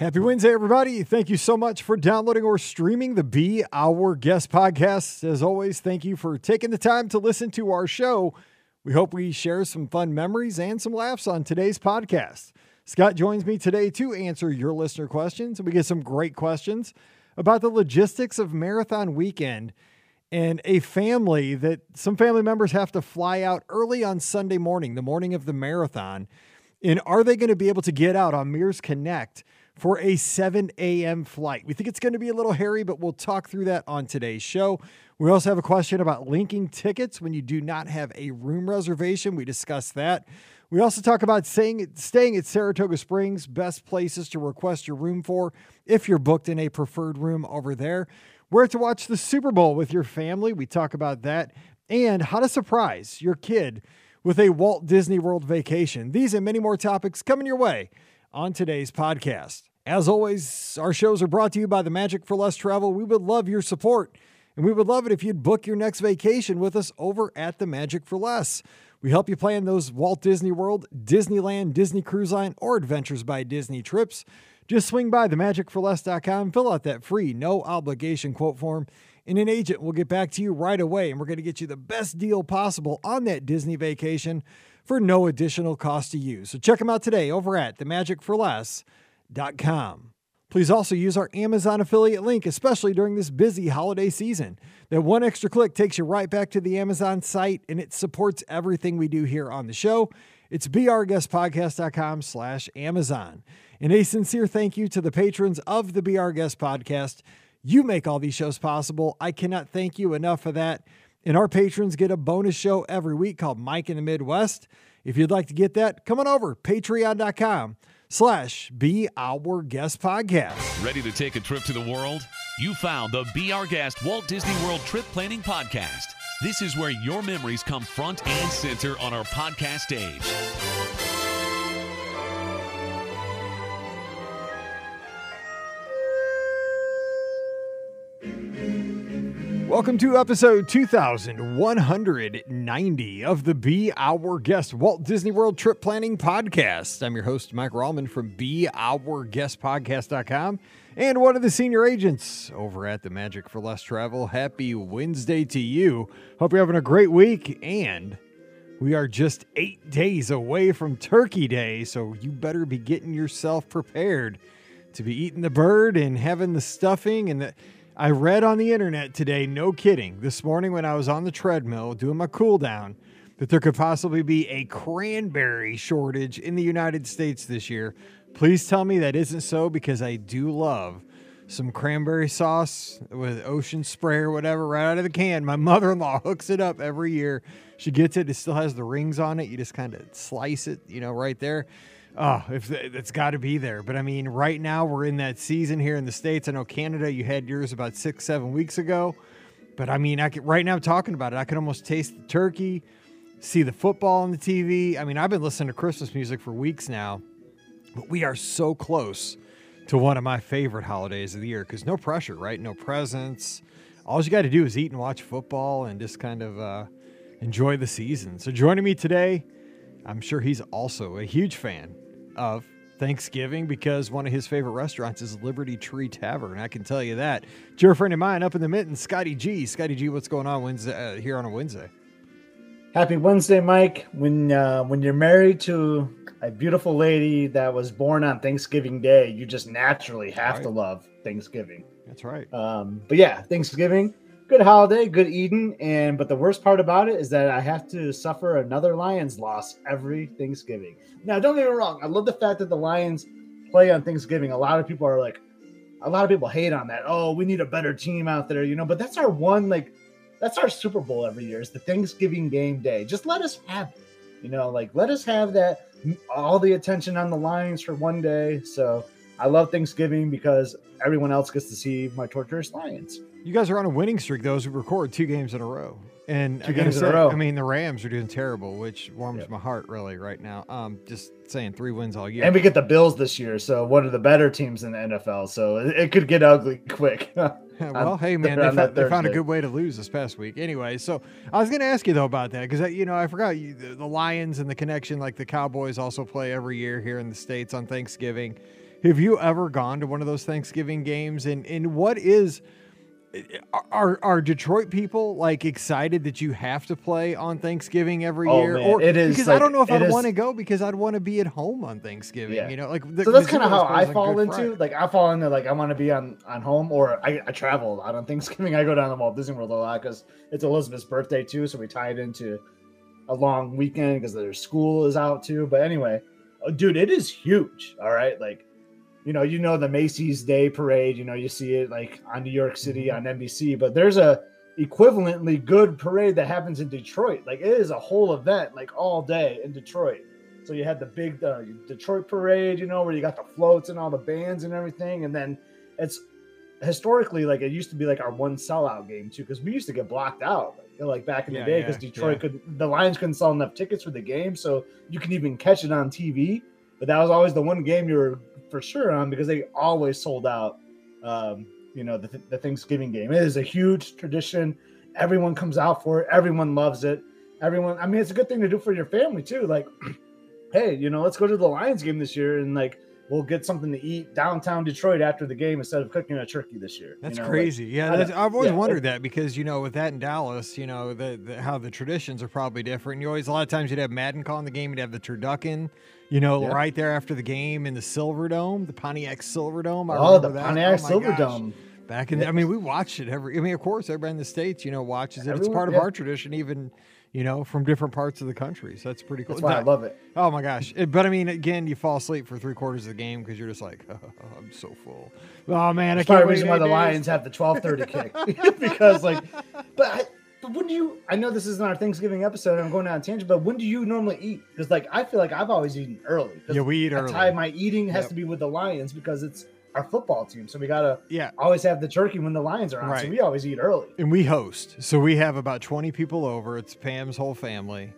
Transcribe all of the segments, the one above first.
Happy Wednesday, everybody. Thank you so much for downloading or streaming the Be Our Guest podcast. As always, thank you for taking the time to listen to our show. We hope we share some fun memories and some laughs on today's podcast. Scott joins me today to answer your listener questions. We get some great questions about the logistics of marathon weekend and a family that some family members have to fly out early on Sunday morning, the morning of the marathon. And are they going to be able to get out on Mears Connect for a 7 a.m. flight? We think it's going to be a little hairy, but we'll talk through that on today's show. We also have a question about linking tickets when you do not have a room reservation. We discuss that. We also talk about staying, staying at Saratoga Springs, best places to request your room for if you're booked in a preferred room over there. Where to watch the Super Bowl with your family. We talk about that. And how to surprise your kid with a Walt Disney World vacation. These and many more topics coming your way on today's podcast. As always, our shows are brought to you by the Magic for Less Travel. We would love your support, and we would love it if you'd book your next vacation with us over at the Magic for Less. We help you plan those Walt Disney World, Disneyland, Disney Cruise Line, or Adventures by Disney trips. Just swing by themagicforless.com, fill out that free, no obligation quote form, and an agent will get back to you right away. And we're going to get you the best deal possible on that Disney vacation for no additional cost to you. So check them out today over at themagicforless.com. Please also use our Amazon affiliate link, especially during this busy holiday season. That one extra click takes you right back to the Amazon site, and it supports everything we do here on the show. It's beourguestpodcast.com slash Amazon. And a sincere thank you to the patrons of the Be Our Guest podcast. You make all these shows possible. I cannot thank you enough for that. And our patrons get a bonus show every week called Mike in the Midwest. If you'd like to get that, come on over, patreon.com slash Be Our Guest Podcast. Ready to take a trip to the world? You found the Be Our Guest Walt Disney World Trip Planning Podcast. This is where your memories come front and center on our podcast stage. Welcome to episode 2190 of the Be Our Guest Walt Disney World Trip Planning Podcast. I'm your host, Mike Rallman from BeOurGuestPodcast.com and one of the senior agents over at the Magic for Less Travel. Happy Wednesday to you. Hope you're having a great week and we are just eight days away from Turkey Day, so you better be getting yourself prepared to be eating the bird and having the stuffing and the I read on the internet today, no kidding, this morning when I was on the treadmill doing my cool down, that there could possibly be a cranberry shortage in the United States this year. Please tell me that isn't so because I do love some cranberry sauce with ocean spray or whatever right out of the can. My mother in law hooks it up every year. She gets it, it still has the rings on it. You just kind of slice it, you know, right there. Oh, if it's got to be there. But I mean, right now we're in that season here in the states. I know Canada, you had yours about six, seven weeks ago. But I mean, I could, right now talking about it, I can almost taste the turkey, see the football on the TV. I mean, I've been listening to Christmas music for weeks now, but we are so close to one of my favorite holidays of the year because no pressure, right? No presents. All you got to do is eat and watch football and just kind of uh, enjoy the season. So joining me today, I'm sure he's also a huge fan of Thanksgiving because one of his favorite restaurants is Liberty Tree Tavern. I can tell you that. Dear friend of mine up in the mitten, Scotty G. Scotty G, what's going on Wednesday uh, here on a Wednesday? Happy Wednesday, Mike. When uh, when you're married to a beautiful lady that was born on Thanksgiving Day, you just naturally have right. to love Thanksgiving. That's right. Um, but yeah, Thanksgiving good holiday, good Eden, and but the worst part about it is that I have to suffer another Lions loss every Thanksgiving. Now, don't get me wrong, I love the fact that the Lions play on Thanksgiving. A lot of people are like, a lot of people hate on that. Oh, we need a better team out there, you know. But that's our one, like, that's our Super Bowl every year. Is the Thanksgiving game day. Just let us have it, you know. Like, let us have that all the attention on the Lions for one day. So I love Thanksgiving because everyone else gets to see my torturous Lions. You guys are on a winning streak, those who record two games in a row. And two games say, in a row. I mean, the Rams are doing terrible, which warms yep. my heart really right now. Um, just saying, three wins all year. And we get the Bills this year, so one of the better teams in the NFL. So it, it could get ugly quick. well, hey man, they, found, they found a good way to lose this past week. Anyway, so I was going to ask you though about that because you know I forgot you, the, the Lions and the connection. Like the Cowboys also play every year here in the states on Thanksgiving Have you ever gone to one of those Thanksgiving games? And and what is are are Detroit people like excited that you have to play on Thanksgiving every Oh, year? man, it is, because I don't know if I'd want to go because I'd want to be at home on Thanksgiving. Yeah. You know, like the, so that's kind of how I fall into. Friday. Like I fall into like I want to be on on home, or I, I travel a lot on Thanksgiving. I go down to Walt Disney World a lot because it's Elizabeth's birthday too, so we tie it into a long weekend because their school is out too. But anyway, uh, dude, it is huge. All right, like you know, you know the Macy's Day Parade. You know, you see it like on New York City Mm-hmm. on NBC, but there's a equivalently good parade that happens in Detroit. Like it is a whole event, like all day in Detroit. So you had the big uh, Detroit parade, you know, where you got the floats and all the bands and everything, and then it's historically like it used to be like our one sellout game too, because we used to get blocked out, you know, like back in Yeah, the day, yeah, because Detroit yeah. could the Lions couldn't sell enough tickets for the game, so you can even catch it on TV. But that was always the one game you were for sure on because they always sold out. Um, you know, the, the Thanksgiving game. It is a huge tradition. Everyone comes out for it. Everyone loves it. Everyone. I mean, it's a good thing to do for your family too. Like, hey, you know, let's go to the Lions game this year and like we'll get something to eat downtown Detroit after the game instead of cooking a turkey this year. you That's know, like- crazy. yeah, I that's, know. I've always Yeah, wondered that because you know, with that in Dallas, you know, the, the how the traditions are probably different. You always a lot of times you'd have Madden calling the game, you'd have the turducken, you know, Yeah. right there after the game in the Silver Dome, the Pontiac Silver Dome. I oh, the that. Pontiac Oh Silver. Dome. Back in, the, I mean, we watched it every. I mean, of course, everybody in the states, you know, watches it. It's Everyone- part of yeah. our tradition, even, you know, from different parts of the country. So that's pretty cool. That's why I love it. Oh my gosh! It- but I mean, again, you fall asleep for three quarters of the game because you're just like, I'm so full. Oh man, I can't reason why the. Lions have the twelve thirty kick because like, but I, but when do you? I know this isn't our Thanksgiving episode. and I'm going down a tangent, but when do you normally eat? Because like I feel like I've always eaten early. Yeah, we eat early. tie my eating has Yep. to be with the Lions because it's our football team. So we gotta Yeah, always have the turkey when the Lions are on. Right. So we always eat early. and we host, so we have about 20 people over. It's Pam's whole family,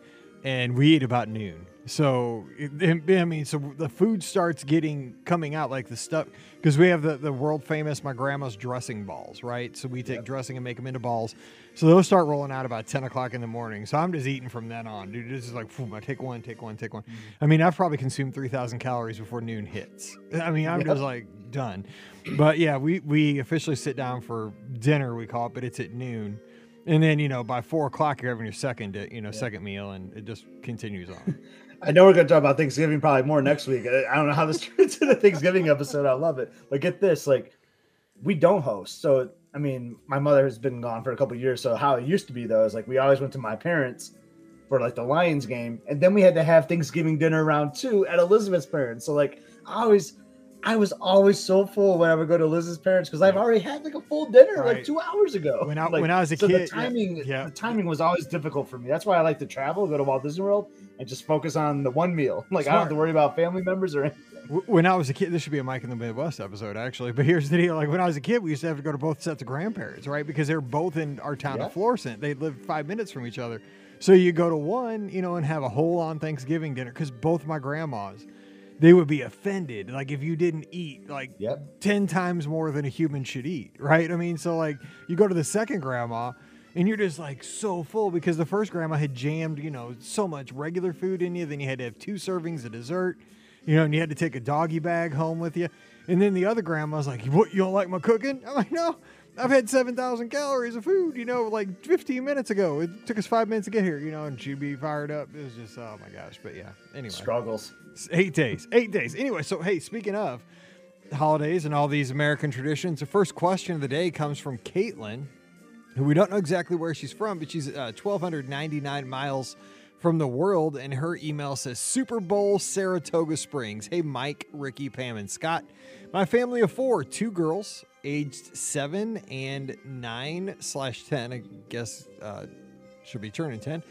and we eat about noon. So it- I mean, so the food starts getting coming out like the stuff because we have the the world famous my grandma's dressing balls, right? So we take Yep. dressing and make them into balls. So those start rolling out about 10 o'clock in the morning. So I'm just eating from then on, dude. This is like, boom, I take one, take one, take one. Mm-hmm. I mean, I've probably consumed 3,000 calories before noon hits. I mean, I'm Yep. just like done. But yeah, we we officially sit down for dinner. We call it, but it's at noon. And then you know by four o'clock you're having your second, you know, second meal, and it just continues on. I know we're going to talk about Thanksgiving probably more next week. I I don't know how this turns into the Thanksgiving episode. I love it. But get this, like we don't host. So I mean, my mother has been gone for a couple years. So how it used to be though is like we always went to my parents for like the Lions game, and then we had to have Thanksgiving dinner around two at Elizabeth's parents. So like I always. I was always so full when I would go to Elizabeth's parents because I've already had like a full dinner Right. like two hours ago. When I- Like, when I was a so kid, yeah, the timing, yeah. the timing was always difficult for me. That's why I like to travel, go to Walt Disney World, and just focus on the one meal. Like I don't have to worry about family members or anything. When I was a kid, this should be a Mike in the Midwest episode, actually. But here's the deal: like when I was a kid, we used to have to go to both sets of grandparents, right? Because they're both in our town Yeah. of Florissant. They lived five minutes from each other, so you go to one, you know, and have a whole on Thanksgiving dinner. Because both my grandmas, they would be offended, like if you didn't eat like Yep. 10 times more than a human should eat, right? I mean, so like you go to the second grandma and you're just like so full because the first grandma had jammed, you know, so much regular food in you. Then you had to have two servings of dessert, you know, and you had to take a doggy bag home with you. And then the other grandma's like, What, you don't like my cooking? I'm like, No, I've had 7,000 calories of food, you know, like 15 minutes ago. It took us five minutes to get here, you know, and she'd be fired up. It was just, oh my gosh. But yeah, anyway. Struggles. It's Eight days. Eight days. Anyway, so hey, speaking of holidays and all these American traditions, the first question of the day comes from Caitlin, who we don't know exactly where she's from, but she's uh, 1,299 miles from the world, and her email says Super Bowl Saratoga Springs. Hey, Mike, Ricky, Pam, and Scott. My family of four, two girls, aged seven and nine slash 10, I guess uh, should be turning 10.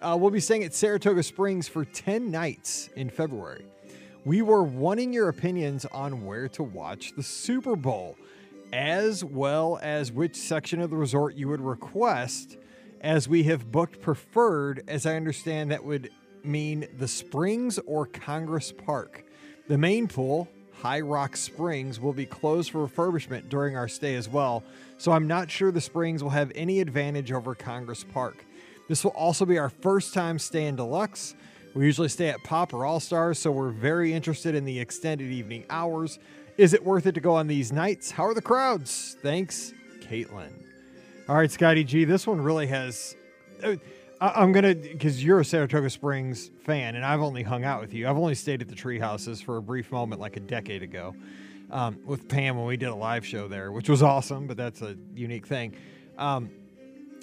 Uh, we'll be staying at Saratoga Springs for 10 nights in February. We were wanting your opinions on where to watch the Super Bowl, as well as which section of the resort you would request, as we have booked preferred, as I understand that would mean the Springs or Congress Park. The main pool, High Rock Springs, will be closed for refurbishment during our stay as well, so I'm not sure the Springs will have any advantage over Congress Park. This will also be our first time staying deluxe, We usually stay at Pop or All Stars, so we're very interested in the extended evening hours. Is it worth it to go on these nights? How are the crowds? Thanks, Caitlin. All right, Scotty G, this one really has. Uh, I, am gonna because you're a Saratoga Springs fan, and I've only hung out with you. I've only stayed at the tree houses for a brief moment, like a decade ago, um, with Pam when we did a live show there, which was awesome. But that's a unique thing. Um,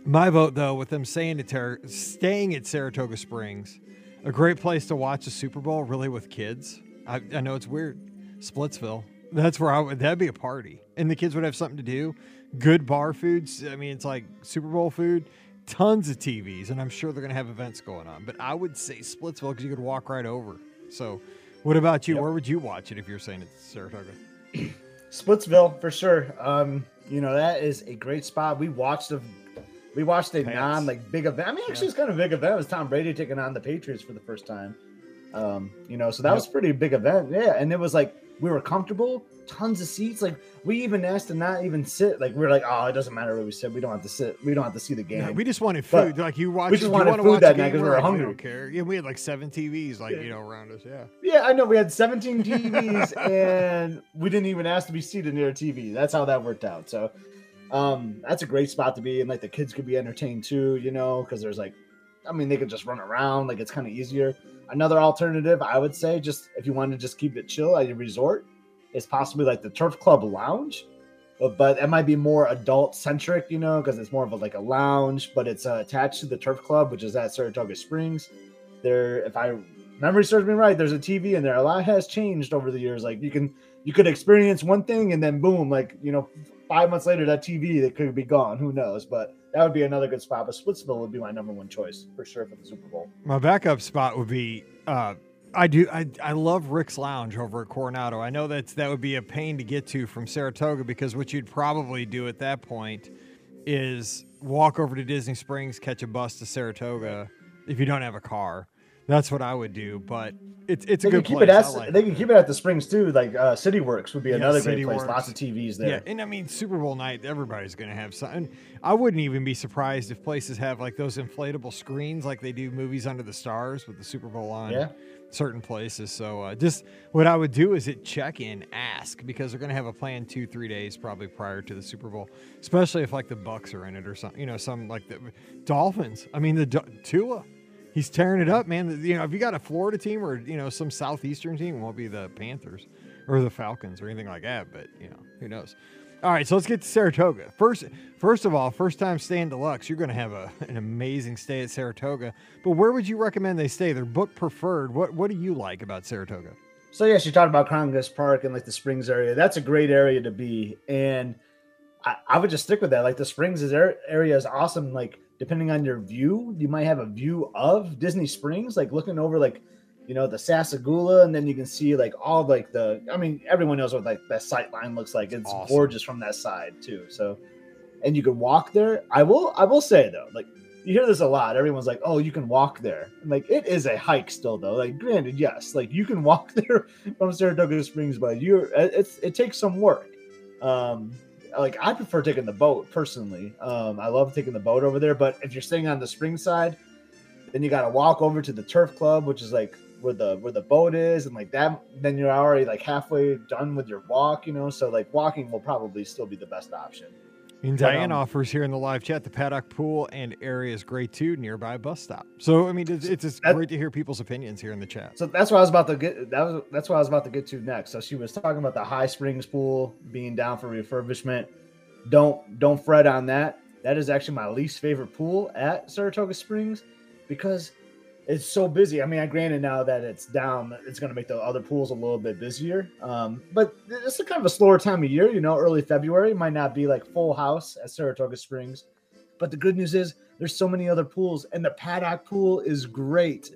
my vote, though, with them staying at, Ter- staying at Saratoga Springs, a great place to watch a Super Bowl, really with kids. I, I know it's weird, Splitsville. That's where I would. That'd be a party, and the kids would have something to do. Good bar foods. I mean, it's like Super Bowl food tons of TVs, and I'm sure they're going to have events going on. But I would say Splitsville because you could walk right over. So, what about you? Yep. Where would you watch it if you're saying it's Saratoga? Splitsville for sure. Um, you know that is a great spot. We watched a we watched a non like big event. I mean, actually, yeah. it's kind of a big event. It was Tom Brady taking on the Patriots for the first time. Um, you know, so that yep. was pretty big event. Yeah, and it was like we were comfortable, tons of seats. Like we even asked to not even sit. Like we were like, oh, it doesn't matter where we sit. We don't have to sit. We don't have to see the game. Yeah, we just wanted food. But like you watch. We just wanted food that night because we were hungry. don't care. Yeah, we had like seven TVs, like yeah. you know, around us. Yeah. Yeah, I know. We had 17 TVs, and we didn't even ask to be seated near a TV. That's how that worked out. So, um, that's a great spot to be, and like the kids could be entertained too. You know, because there's like, I mean, they could just run around. Like it's kind of easier. Another alternative, I would say, just if you want to just keep it chill at your resort, is possibly like the Turf Club Lounge, but, but it might be more adult centric, you know, because it's more of a, like a lounge, but it's uh, attached to the Turf Club, which is at Saratoga Springs. There, if I memory serves me right, there's a TV in there. A lot has changed over the years. Like you can you could experience one thing and then boom, like you know, five months later that TV that could be gone. Who knows? But that would be another good spot. But Splitsville would be my number one choice for sure for the Super Bowl. My backup spot would be uh, I do. I, I love Rix Lounge over at Coronado. I know that that would be a pain to get to from Saratoga because what you'd probably do at that point is walk over to Disney Springs, catch a bus to Saratoga if you don't have a car. That's what I would do, but it's it's a they good keep place. It at, like they can keep it at the Springs too. Like uh, City Works would be yeah, another City great place. Works. Lots of TVs there. Yeah, and I mean Super Bowl night, everybody's going to have something. I wouldn't even be surprised if places have like those inflatable screens, like they do movies under the stars with the Super Bowl on. Yeah certain places. So uh, just what I would do is it check in, ask because they're going to have a plan two, three days probably prior to the Super Bowl, especially if like the Bucks are in it or something. You know, some like the Dolphins. I mean, the Tua, he's tearing it up, man. You know, if you got a Florida team or you know some southeastern team, it won't be the Panthers or the Falcons or anything like that. But you know, who knows? All right, so let's get to Saratoga. First, first of all, first time staying deluxe, you're going to have a, an amazing stay at Saratoga. But where would you recommend they stay? They're book preferred. What What do you like about Saratoga? So yes, you talked about Congress Park and like the Springs area. That's a great area to be, and I, I would just stick with that. Like the Springs is er, area is awesome. Like depending on your view, you might have a view of Disney Springs, like looking over like you know, the Sassagoula, and then you can see like all like the. I mean, everyone knows what like that sight line looks like. It's awesome. gorgeous from that side too. So, and you can walk there. I will. I will say though, like you hear this a lot. Everyone's like, "Oh, you can walk there." And, like it is a hike still though. Like granted, yes, like you can walk there from Saratoga Springs, but you're it's it takes some work. Um, like I prefer taking the boat personally. Um, I love taking the boat over there, but if you're staying on the spring side, then you got to walk over to the turf club, which is like where the where the boat is and like that then you're already like halfway done with your walk you know so like walking will probably still be the best option and Diane um, offers here in the live chat the paddock pool and area is great too, nearby bus stop. So I mean, it's, it's just great to hear people's opinions here in the chat. So that's what I was about to get. That was that's what I was about to get to next. So she was talking about the High Springs pool being down for refurbishment. Don't don't fret on that. That is actually my least favorite pool at Saratoga Springs because it's so busy. I mean, I granted now that it's down, it's going to make the other pools a little bit busier. Um, but it's a kind of a slower time of year, you know. Early February might not be like full house at Saratoga Springs, but the good news is there's so many other pools, and the paddock pool is great.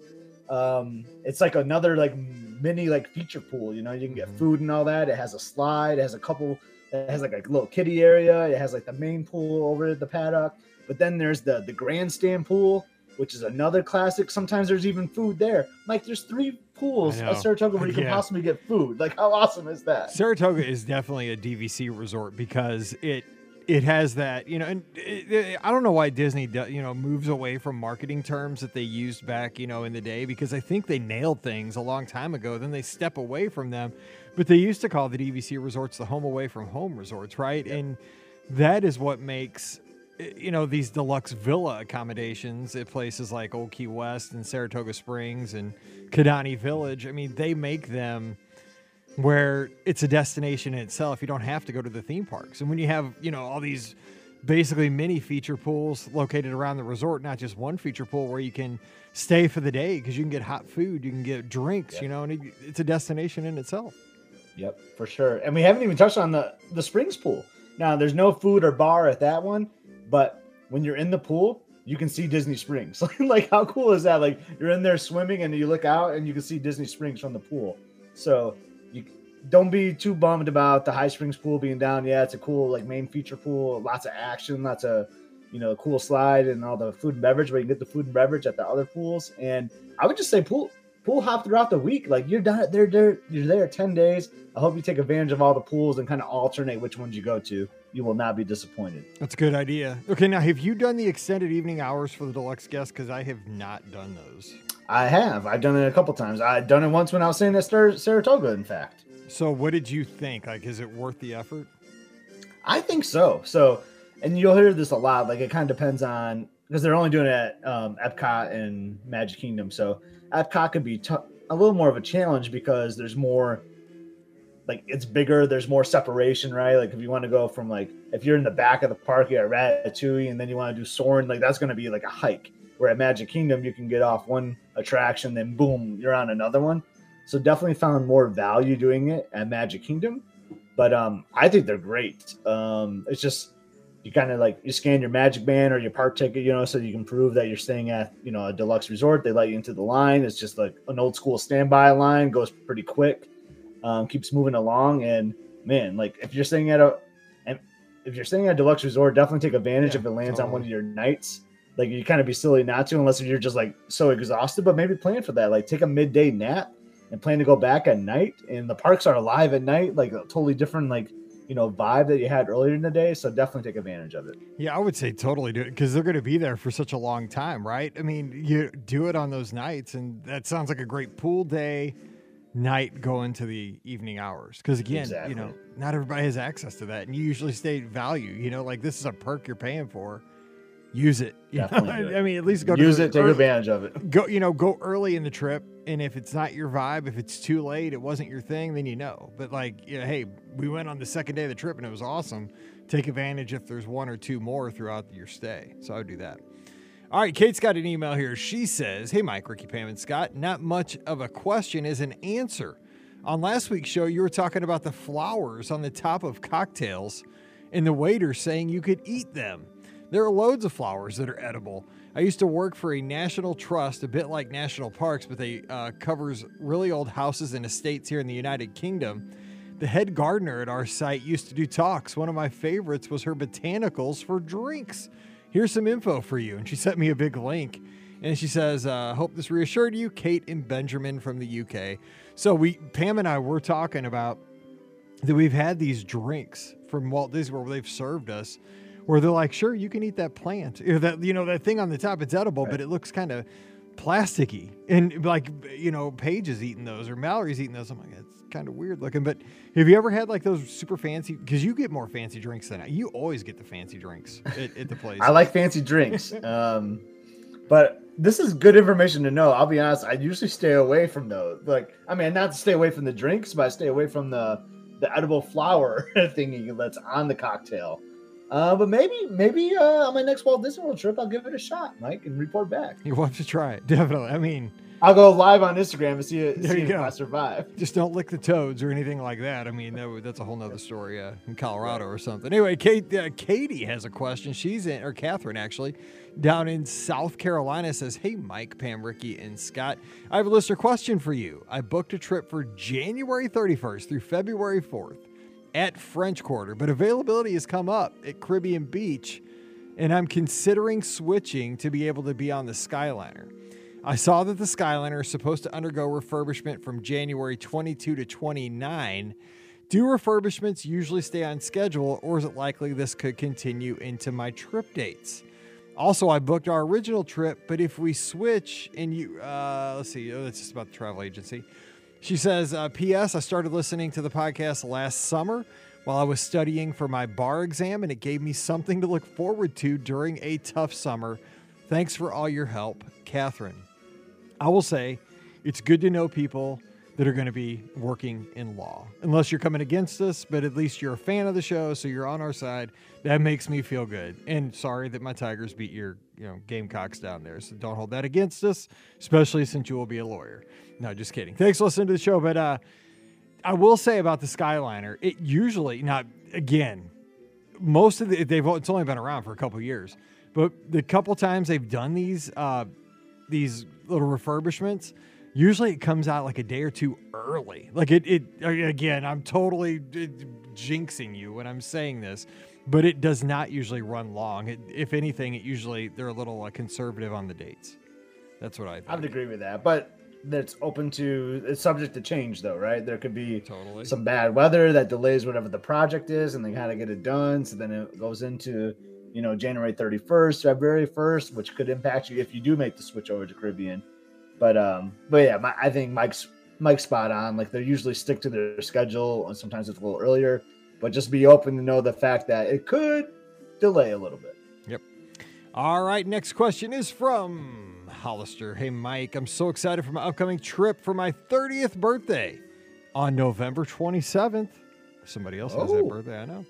Um, it's like another like mini like feature pool. You know, you can get mm-hmm. food and all that. It has a slide. It has a couple. It has like a little kiddie area. It has like the main pool over at the paddock. But then there's the the grandstand pool which is another classic. Sometimes there's even food there. Like there's three pools at Saratoga where you can yeah. possibly get food. Like how awesome is that? Saratoga is definitely a DVC resort because it it has that you know and it, it, i don't know why disney do, you know moves away from marketing terms that they used back you know in the day because i think they nailed things a long time ago then they step away from them but they used to call the dvc resorts the home away from home resorts right yep. and that is what makes you know these deluxe villa accommodations at places like old key west and saratoga springs and kidani village i mean they make them where it's a destination in itself. You don't have to go to the theme parks. And when you have, you know, all these basically mini feature pools located around the resort, not just one feature pool where you can stay for the day because you can get hot food, you can get drinks, yep. you know, and it, it's a destination in itself. Yep, for sure. And we haven't even touched on the the Springs pool. Now, there's no food or bar at that one, but when you're in the pool, you can see Disney Springs. like, how cool is that? Like, you're in there swimming and you look out and you can see Disney Springs from the pool. So you don't be too bummed about the High Springs pool being down. Yeah, it's a cool like main feature pool, lots of action, lots of you know cool slide and all the food and beverage. But you can get the food and beverage at the other pools. And I would just say pool pool hop throughout the week. Like you're done there, there you're there ten days. I hope you take advantage of all the pools and kind of alternate which ones you go to. You will not be disappointed. That's a good idea. Okay, now have you done the extended evening hours for the deluxe guests? Because I have not done those. I have. I've done it a couple times. I've done it once when I was staying at Saratoga, in fact. So, what did you think? Like, is it worth the effort? I think so. So, and you'll hear this a lot. Like, it kind of depends on because they're only doing it at um, Epcot and Magic Kingdom. So, Epcot could be t- a little more of a challenge because there's more, like, it's bigger. There's more separation, right? Like, if you want to go from like if you're in the back of the park, you're at Ratatouille, and then you want to do Soarin', like that's going to be like a hike. Where at Magic Kingdom, you can get off one attraction, then boom, you're on another one. So definitely found more value doing it at Magic Kingdom. But um, I think they're great. Um, it's just you kind of like you scan your Magic Band or your park ticket, you know, so you can prove that you're staying at you know a deluxe resort. They let you into the line. It's just like an old school standby line, goes pretty quick, um, keeps moving along. And man, like if you're staying at a and if you're staying at a deluxe resort, definitely take advantage yeah, if it lands totally. on one of your nights. Like you kind of be silly not to unless you're just like so exhausted, but maybe plan for that. Like take a midday nap and plan to go back at night. And the parks are alive at night, like a totally different like you know vibe that you had earlier in the day. So definitely take advantage of it. Yeah, I would say totally do it because they're going to be there for such a long time, right? I mean, you do it on those nights, and that sounds like a great pool day night going to the evening hours because again exactly. you know not everybody has access to that and you usually state value you know like this is a perk you're paying for use it. Definitely I mean, at least go use it, take early, advantage of it. Go, you know, go early in the trip, and if it's not your vibe, if it's too late, it wasn't your thing, then you know. But like, you know, hey, we went on the second day of the trip, and it was awesome. Take advantage if there's one or two more throughout your stay. So I would do that. All right, Kate's got an email here. She says, "Hey, Mike, Ricky, Pam, and Scott. Not much of a question is an answer. On last week's show, you were talking about the flowers on the top of cocktails, and the waiter saying you could eat them." There are loads of flowers that are edible. I used to work for a national trust, a bit like national parks, but they uh, covers really old houses and estates here in the United Kingdom. The head gardener at our site used to do talks. One of my favorites was her botanicals for drinks. Here's some info for you. And she sent me a big link. And she says, uh, "Hope this reassured you, Kate and Benjamin from the UK." So we, Pam and I, were talking about that we've had these drinks from Walt Disney World where they've served us where they're like, sure, you can eat that plant, or that you know that thing on the top. It's edible, right. but it looks kind of plasticky, and like you know, Paige is eating those or Mallory's eating those. I'm like, it's kind of weird looking. But have you ever had like those super fancy? Because you get more fancy drinks than I. You always get the fancy drinks at, at the place. I like fancy drinks, um, but this is good information to know. I'll be honest. I usually stay away from those. Like, I mean, not to stay away from the drinks, but I stay away from the the edible flower thingy that's on the cocktail. Uh, but maybe, maybe uh, on my next Walt Disney World trip, I'll give it a shot, Mike, and report back. You want to try it, definitely. I mean, I'll go live on Instagram and see, it, see if go. I survive. Just don't lick the toads or anything like that. I mean, that, that's a whole nother story uh, in Colorado or something. Anyway, Kate, uh, Katie has a question. She's in, or Catherine actually, down in South Carolina says, Hey, Mike, Pam, Ricky, and Scott, I have a listener question for you. I booked a trip for January 31st through February 4th at French Quarter, but availability has come up at Caribbean Beach, and I'm considering switching to be able to be on the Skyliner. I saw that the Skyliner is supposed to undergo refurbishment from January 22 to 29. Do refurbishments usually stay on schedule, or is it likely this could continue into my trip dates? Also, I booked our original trip, but if we switch and you, uh, let's see, oh, that's just about the travel agency. She says, uh, P.S. I started listening to the podcast last summer while I was studying for my bar exam, and it gave me something to look forward to during a tough summer. Thanks for all your help, Catherine. I will say it's good to know people that are going to be working in law, unless you're coming against us, but at least you're a fan of the show, so you're on our side. That makes me feel good. And sorry that my Tigers beat your, you know, Gamecocks down there. So don't hold that against us, especially since you will be a lawyer. No, just kidding. Thanks for listening to the show, but uh, I will say about the Skyliner, it usually not again. Most of the they've it's only been around for a couple years, but the couple times they've done these uh, these little refurbishments, usually it comes out like a day or two early. Like it, it again, I'm totally jinxing you when I'm saying this, but it does not usually run long. It, if anything, it usually they're a little uh, conservative on the dates. That's what I. Think. I would agree with that, but that's open to it's subject to change though, right? There could be totally some bad weather that delays whatever the project is, and they kind of get it done. So then it goes into you know January 31st, February 1st, which could impact you if you do make the switch over to Caribbean. But um, but yeah, my, I think Mike's Mike's spot on. Like they usually stick to their schedule, and sometimes it's a little earlier. But just be open to know the fact that it could delay a little bit. Yep. All right. Next question is from Hollister. Hey, Mike, I'm so excited for my upcoming trip for my 30th birthday on November 27th. Somebody else has that Oh. birthday, I know.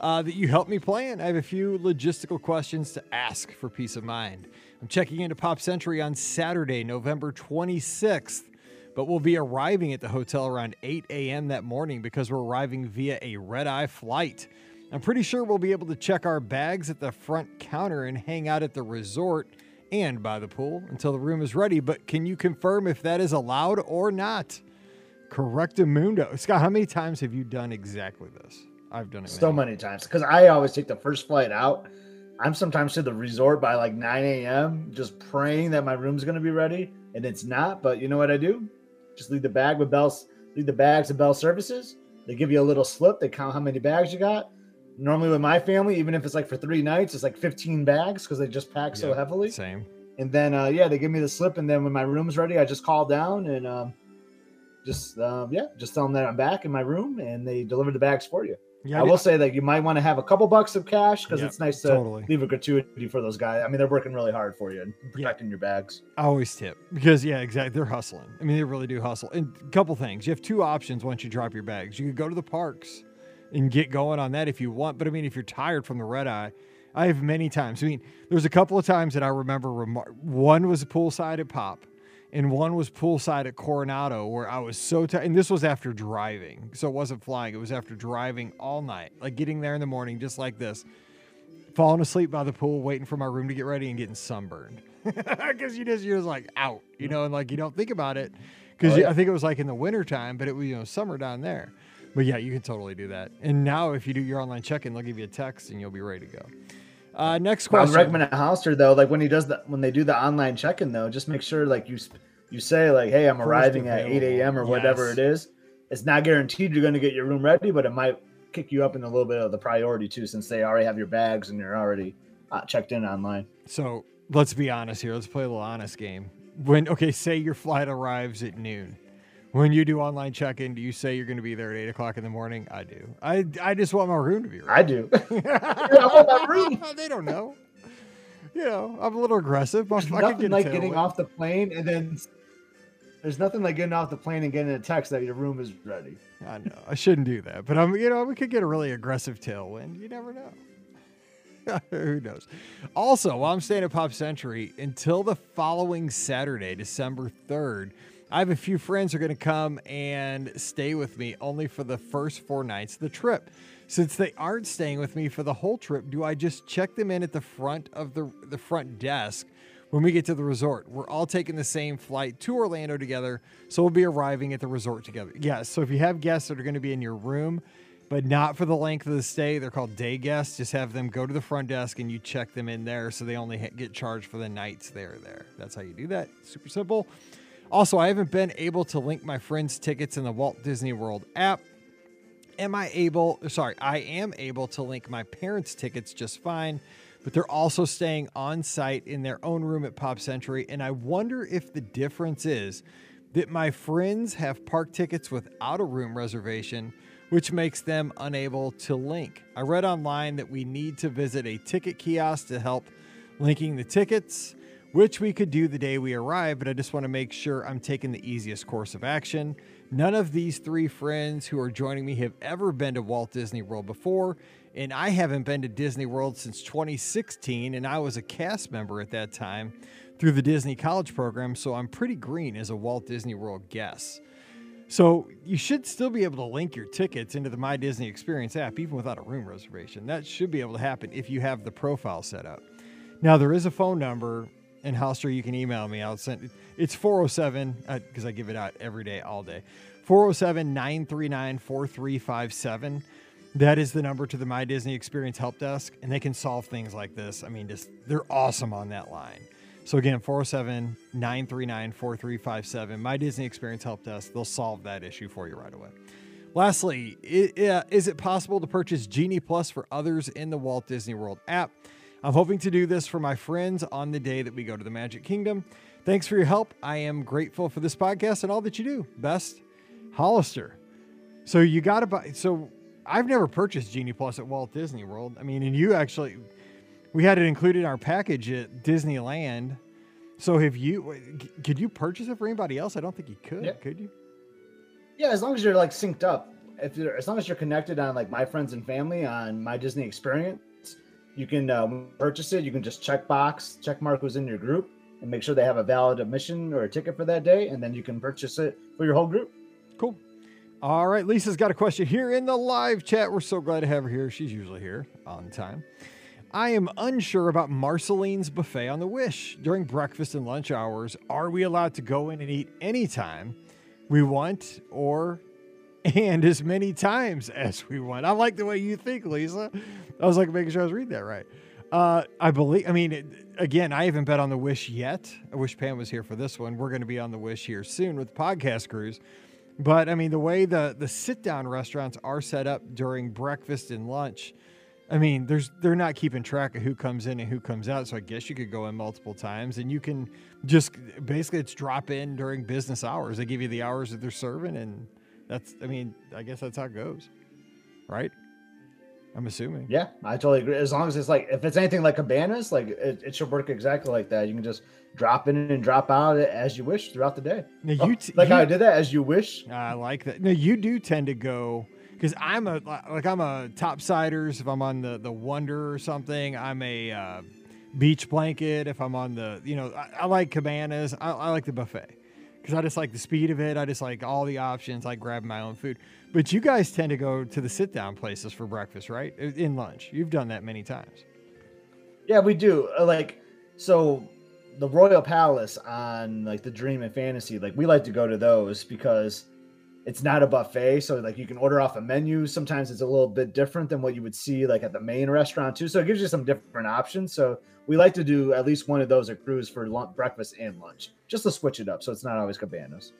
Uh, that you helped me plan. I have a few logistical questions to ask for peace of mind. I'm checking into Pop Century on Saturday, November 26th, but we'll be arriving at the hotel around 8 a.m. that morning because we're arriving via a red eye flight. I'm pretty sure we'll be able to check our bags at the front counter and hang out at the resort and by the pool until the room is ready. But can you confirm if that is allowed or not? Correctamundo. Scott, how many times have you done exactly this? I've done it So many times because I always take the first flight out. I'm sometimes to the resort by like 9 a.m. just praying that my room's gonna be ready, and it's not. But you know what I do? Just leave the bag with Bell's, leave the bags of Bell Services. They give you a little slip. They count how many bags you got. Normally with my family, even if it's like for three nights, it's like 15 bags because they just pack so Yeah, heavily. Same. And then uh, yeah, they give me the slip, and then when my room's ready, I just call down and um, just um, yeah, just tell them that I'm back in my room, and they deliver the bags for you. Yeah, I will say that you might want to have a couple bucks of cash because Yep, it's nice to totally. leave a gratuity for those guys. I mean, they're working really hard for you and protecting your bags. I always tip because yeah, exactly. They're hustling. I mean, they really do hustle. And a couple things. You have two options once you drop your bags. You could go to the parks and get going on that if you want. But I mean, if you're tired from the red eye, I have many times. I mean, there's a couple of times that I remember. Remar- one was poolside at Pop, and one was poolside at Coronado, where I was so tired. And this was after driving, so it wasn't flying. It was after driving all night, like getting there in the morning, just like this falling asleep by the pool, waiting for my room to get ready, and getting sunburned. Because you just you're just like out, you know, and like you don't think about it. Because Oh, yeah. I think it was like in the wintertime, but it was you know summer down there. But yeah, you can totally do that. And now if you do your online check-in, they'll give you a text and you'll be ready to go. Uh, next question. I would question. recommend at Hollister though, like when he does the when they do the online check-in though, just make sure like you you say like, hey, I'm arriving at 8 a.m. or whatever it is. It's not guaranteed you're going to get your room ready, but it might kick you up in a little bit of the priority too, since they already have your bags and you're already uh, checked in online. So let's be honest here. Let's play a little honest game. When okay, say your flight arrives at noon. When you do online check-in, do you say you're going to be there at eight o'clock in the morning? I do. I I just want my room to be ready. I do. I want my room. they don't know. You know, I'm a little aggressive. There's I could nothing get like getting tailwind. off the plane and then there's nothing like getting off the plane and getting a text that your room is ready. I know I shouldn't do that, but I'm. You know, we could get a really aggressive tailwind. You never know. Who knows? Also, while I'm staying at Pop Century until the following Saturday, December 3rd, I have a few friends who are going to come and stay with me only for the first four nights of the trip. Since they aren't staying with me for the whole trip, do I just check them in at the front of the the front desk when we get to the resort? We're all taking the same flight to Orlando together, so we'll be arriving at the resort together. Yes, so if you have guests that are going to be in your room, but not for the length of the stay, they're called day guests. Just have them go to the front desk and you check them in there, so they only get charged for the nights they're there. That's how you do that. Super simple. Also, I haven't been able to link my friends' tickets in the Walt Disney World app. Am I able, sorry, I am able to link my parents' tickets just fine, but they're also staying on site in their own room at Pop Century. And I wonder if the difference is that my friends have park tickets without a room reservation, which makes them unable to link. I read online that we need to visit a ticket kiosk to help linking the tickets, which we could do the day we arrive, but I just want to make sure I'm taking the easiest course of action. None of these three friends who are joining me have ever been to Walt Disney World before, and I haven't been to Disney World since 2016, and I was a cast member at that time through the Disney College program, so I'm pretty green as a Walt Disney World guest. So you should still be able to link your tickets into the My Disney Experience app, even without a room reservation. That should be able to happen if you have the profile set up. Now there is a phone number in Hollister. You can email me. I'll send it's 407 because uh, I give it out every day, all day. 407 939 4357. That is the number to the My Disney Experience Help Desk, and they can solve things like this. I mean, just they're awesome on that line. So again, 407 939 4357, My Disney Experience Help Desk. They'll solve that issue for you right away. Lastly, is it possible to purchase Genie Plus for others in the Walt Disney World app? I'm hoping to do this for my friends on the day that we go to the Magic Kingdom. Thanks for your help. I am grateful for this podcast and all that you do. Best, Hollister. So you got to buy. So I've never purchased Genie Plus at Walt Disney World. I mean, and you actually we had it included in our package at Disneyland. So have you? Could you purchase it for anybody else? I don't think you could. Yeah. Could you? Yeah, as long as you're like synced up. If you're, as long as you're connected on like my friends and family on my Disney Experience, you can uh, purchase it. You can just check box, check mark who's in your group, and make sure they have a valid admission or a ticket for that day, and then you can purchase it for your whole group. Cool. All right, Lisa's got a question here in the live chat. We're so glad to have her here. She's usually here on time. I am unsure about Marceline's buffet on the Wish. During breakfast and lunch hours, are we allowed to go in and eat anytime we want or and as many times as we want? I like the way you think, Lisa. I was like making sure I was reading that right. Uh, I believe, I mean, again, I haven't bet on the Wish yet. I wish Pam was here for this one. We're going to be on the Wish here soon with podcast cruise. But I mean, the way the, the sit down restaurants are set up during breakfast and lunch, I mean, there's they're not keeping track of who comes in and who comes out. So I guess you could go in multiple times, and you can just basically it's drop in during business hours. They give you the hours that they're serving, and that's I mean, I guess that's how it goes, right? I'm assuming. Yeah, I totally agree. As long as it's like if it's anything like cabanas, like it, it should work exactly like that. You can just drop in and drop out as you wish throughout the day. Now you oh, like you, how I did that as you wish. I like that. No, you do tend to go because I'm a like I'm a topsiders if I'm on the the Wonder or something. I'm a uh, beach blanket if I'm on the you know I, I like cabanas. I, I, like the buffet because I just like the speed of it. I just like all the options. I grab my own food. But you guys tend to go to the sit down places for breakfast, right? In lunch, you've done that many times. Yeah, we do. Uh, like so, the Royal Palace on like the Dream and Fantasy. Like we like to go to those because it's not a buffet so like you can order off a menu sometimes it's a little bit different than what you would see like at the main restaurant too so it gives you some different options so we like to do at least one of those at cruise for lunch, breakfast and lunch just to switch it up so it's not always cabanas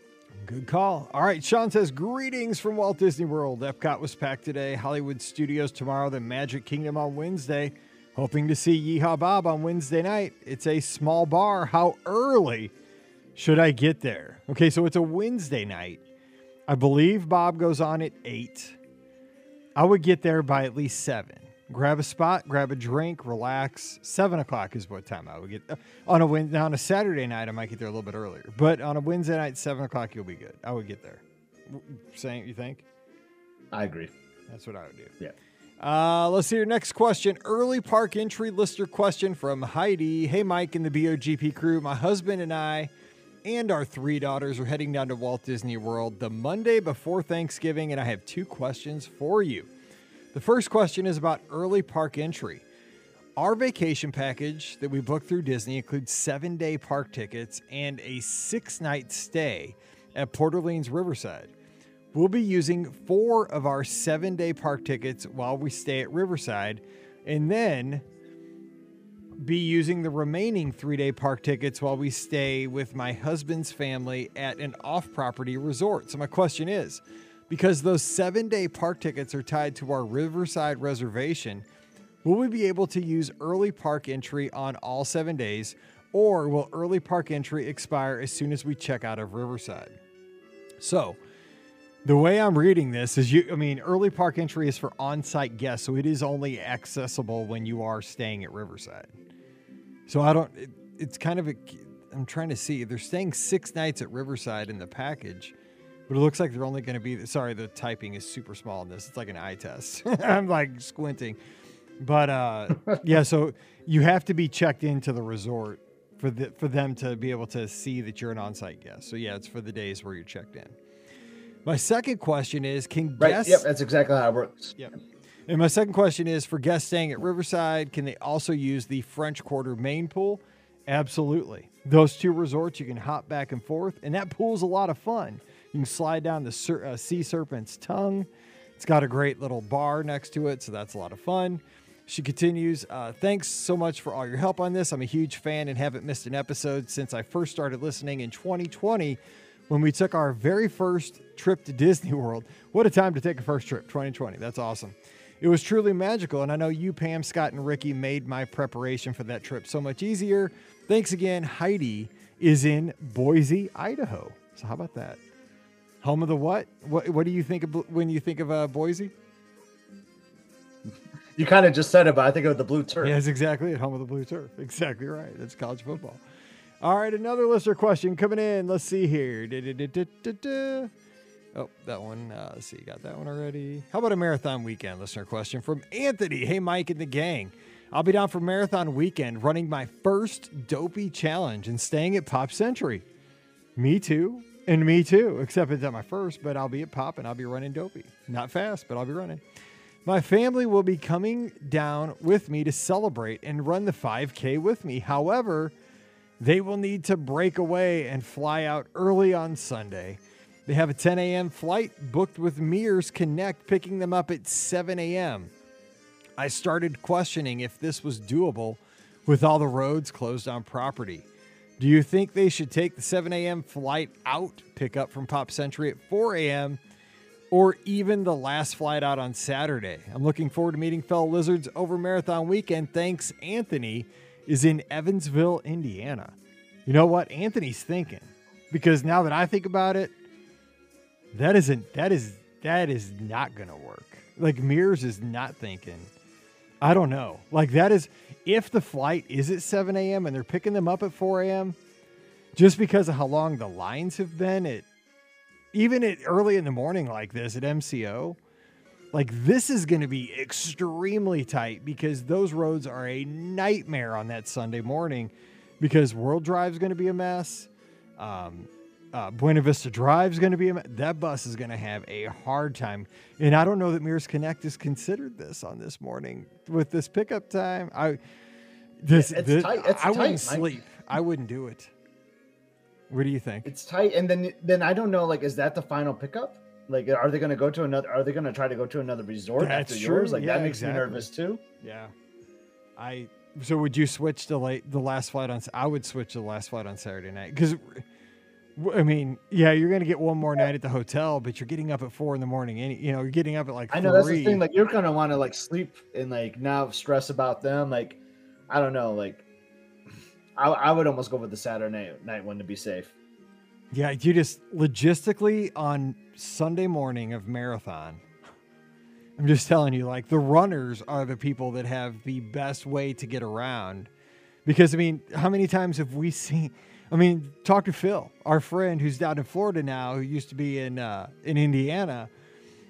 Good call. All right. Sean says, Greetings from Walt Disney World. Epcot was packed today. Hollywood Studios tomorrow, The Magic Kingdom on Wednesday. Hoping to see Yeehaw Bob on Wednesday night. It's a small bar. How early should I get there? Okay, so it's a Wednesday night. I believe Bob goes on at eight. I would get there by at least seven. Grab a spot, grab a drink, relax. Seven o'clock is what time I would get uh, on a. Now on a Saturday night, I might get there a little bit earlier, but on a Wednesday night, seven o'clock, you'll be good. I would get there. Saying you think? I agree. That's what I would do. Yeah. Uh, let's see your next question. Early park entry lister question from Heidi. Hey, Mike and the BOGP crew. My husband and I and our three daughters are heading down to Walt Disney World the Monday before Thanksgiving, and I have two questions for you. The first question is about early park entry. Our vacation package that we booked through Disney includes seven day park tickets and a six night stay at Port Orleans Riverside. We'll be using four of our seven day park tickets while we stay at Riverside, and then be using the remaining three day park tickets while we stay with my husband's family at an off property resort. So, my question is because those seven day park tickets are tied to our Riverside reservation, will we be able to use early park entry on all seven days, or will early park entry expire as soon as we check out of Riverside? So, the way I'm reading this is you, I mean, early park entry is for on site guests, so it is only accessible when you are staying at Riverside. So I don't, it, it's kind of a, I'm trying to see. They're staying six nights at Riverside in the package, but it looks like they're only going to be, sorry, the typing is super small in this. It's like an eye test. I'm like squinting. But uh, yeah, so you have to be checked into the resort for the, for them to be able to see that you're an on site guest. So yeah, it's for the days where you're checked in. My second question is Can Right. guests. Yep. That's exactly how it works. Yep. And my second question is for guests staying at Riverside, can they also use the French Quarter main pool? Absolutely. Those two resorts, you can hop back and forth, and that pool's a lot of fun. Can slide down the ser- uh, Sea Serpent's tongue. It's got a great little bar next to it, so that's a lot of fun. She continues, uh, Thanks so much for all your help on this. I'm a huge fan and haven't missed an episode since I first started listening in 2020 when we took our very first trip to Disney World. What a time to take a first trip, 2020. That's awesome. It was truly magical, and I know you, Pam, Scott, and Ricky made my preparation for that trip so much easier. Thanks again. Heidi is in Boise, Idaho. So how about that? Home of the what? What, what do you think of when you think of uh, Boise? You kind of just said it, but I think of the blue turf. That's exactly it. Home of the blue turf. Exactly right. That's college football. All right, another listener question coming in. Let's see here. Da-da-da-da-da-da. Oh, that one. Uh, let's see. Got that one already. How about a marathon weekend listener question from Anthony? Hey, Mike and the gang. I'll be down for marathon weekend running my first dopey challenge and staying at Pop Century. Me too. And me too, except it's not my first, but I'll be at Pop and I'll be running dopey. Not fast, but I'll be running. My family will be coming down with me to celebrate and run the 5K with me. However, they will need to break away and fly out early on Sunday. They have a 10 a.m. flight booked with Mears Connect, picking them up at 7 a.m. I started questioning if this was doable with all the roads closed on property. Do you think they should take the 7 a.m. flight out, pick up from Pop Century at 4 a.m., or even the last flight out on Saturday? I'm looking forward to meeting fellow lizards over Marathon Weekend. Thanks, Anthony is in Evansville, Indiana. You know what? Anthony's thinking because now that I think about it, that isn't that is that is not gonna work. Like Mears is not thinking. I don't know. Like that is if the flight is at 7 a.m. and they're picking them up at 4 a.m. Just because of how long the lines have been at even at early in the morning like this at MCO, like this is going to be extremely tight because those roads are a nightmare on that Sunday morning because World Drive is going to be a mess. Um, uh, Buena Vista Drive is going to be a. That bus is going to have a hard time. And I don't know that Mears Connect has considered this on this morning with this pickup time. I this, it's this tight. It's I wouldn't sleep. I wouldn't do it. What do you think? It's tight, and then then I don't know. Like, is that the final pickup? Like, are they going to go to another? Are they going to try to go to another resort That's after true. yours? Like, Yeah, that makes exactly. me nervous too. Yeah. I so would you switch to late the last flight on I would switch the last flight on Saturday night cuz I mean, yeah, you're going to get one more night at the hotel, but you're getting up at 4 in the morning any, you know, you're getting up at like I know that's the thing. Like, you're going to want to like sleep and like not stress about them. Like, I don't know. Like, I, I would almost go with the Saturday night, night one to be safe. Yeah, you just logistically on Sunday morning of marathon. I'm just telling you, like the runners are the people that have the best way to get around. Because I mean, how many times have we seen? I mean, talk to Phil, our friend who's down in Florida now, who used to be in uh, in Indiana.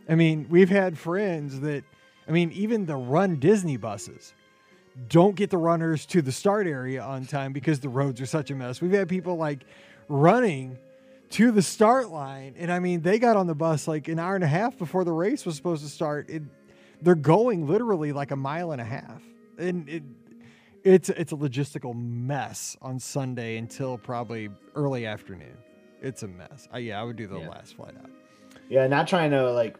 I mean, we've had friends that, I mean, even the Run Disney buses don't get the runners to the start area on time because the roads are such a mess. We've had people like running to the start line, and I mean, they got on the bus like an hour and a half before the race was supposed to start. It, they're going literally like a mile and a half, and it, it's it's a logistical mess on Sunday until probably early afternoon. It's a mess. I, yeah, I would do the Yeah. last flight out. Yeah, not trying to like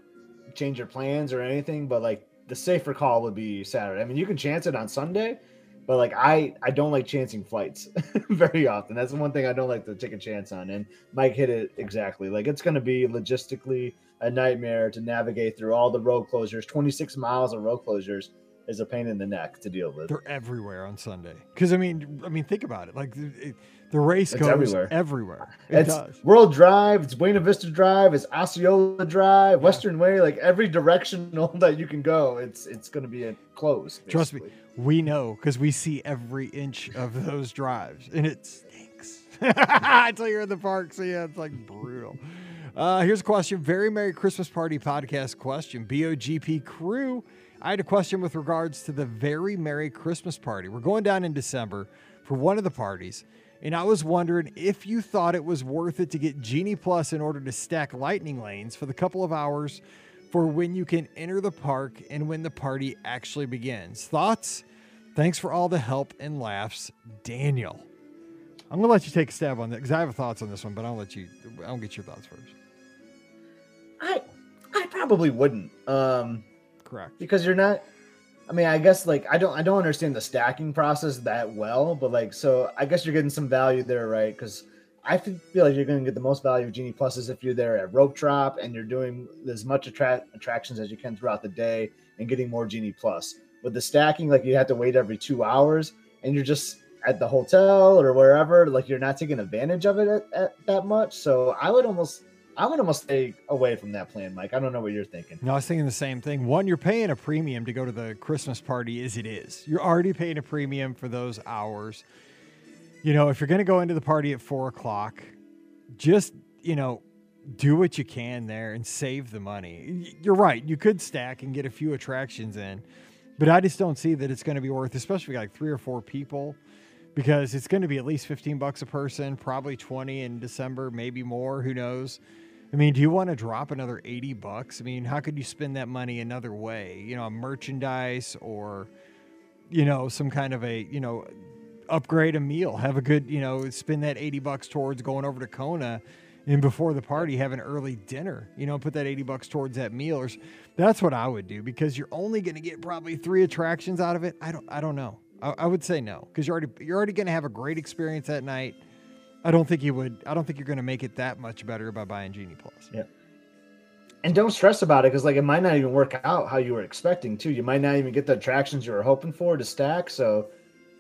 change your plans or anything, but like the safer call would be Saturday. I mean, you can chance it on Sunday, but like I I don't like chancing flights very often. That's the one thing I don't like to take a chance on. And Mike hit it exactly. Like it's going to be logistically a nightmare to navigate through all the road closures. 26 miles of road closures is a pain in the neck to deal with. They're everywhere on Sunday. Because I mean, I mean, think about it. Like it, the race It's goes everywhere. everywhere. It it's does. World Drive, it's Buena Vista Drive, it's Osceola Drive, Western Way, like every directional that you can go, it's it's going to be a close. Trust me, we know because we see every inch of those drives, and it stinks until you're in the park. So yeah, it's like brutal. Uh, here's a question: Very Merry Christmas Party podcast question. BOGP crew. I had a question with regards to the Very Merry Christmas Party. We're going down in December for one of the parties, and I was wondering if you thought it was worth it to get Genie Plus in order to stack lightning lanes for the couple of hours for when you can enter the park and when the party actually begins. Thoughts? Thanks for all the help and laughs, Daniel. I'm gonna let you take a stab on that because I have thoughts on this one, but I'll let you. I'll get your thoughts first. I I probably wouldn't. Um Correct. because you're not I mean, I guess like I don't I don't understand the stacking process that well, but like so I guess you're getting some value there, right? Because I feel like you're going to get the most value of Genie Pluses if you're there at Rope Drop and you're doing as much attra- attractions as you can throughout the day and getting more Genie Plus. With the stacking, like you have to wait every two hours and you're just at the hotel or wherever, like you're not taking advantage of it at, at that much. So I would almost I would almost stay away from that plan, Mike. I don't know what you're thinking. No, I was thinking the same thing. One, you're paying a premium to go to the Christmas party as it is. You're already paying a premium for those hours. You know, if you're going to go into the party at four o'clock, just, you know, do what you can there and save the money. You're right. You could stack and get a few attractions in, but I just don't see that it's going to be worth, especially like three or four people, because it's going to be at least 15 bucks a person, probably 20 in December, maybe more. Who knows? I mean, do you want to drop another 80 bucks? I mean, how could you spend that money another way? You know, a merchandise or, you know, some kind of a, you know, upgrade a meal. Have a good, you know, spend that 80 bucks towards going over to Kona and before the party have an early dinner. You know, put that 80 bucks towards that meal or that's what I would do because you're only going to get probably 3 attractions out of it. I don't I don't know. I, I would say no because you're already you're already going to have a great experience that night. I don't think you would I don't think you're going to make it that much better by buying Genie Plus. Yeah. And don't stress about it because like it might not even work out how you were expecting to. You might not even get the attractions you were hoping for to stack. So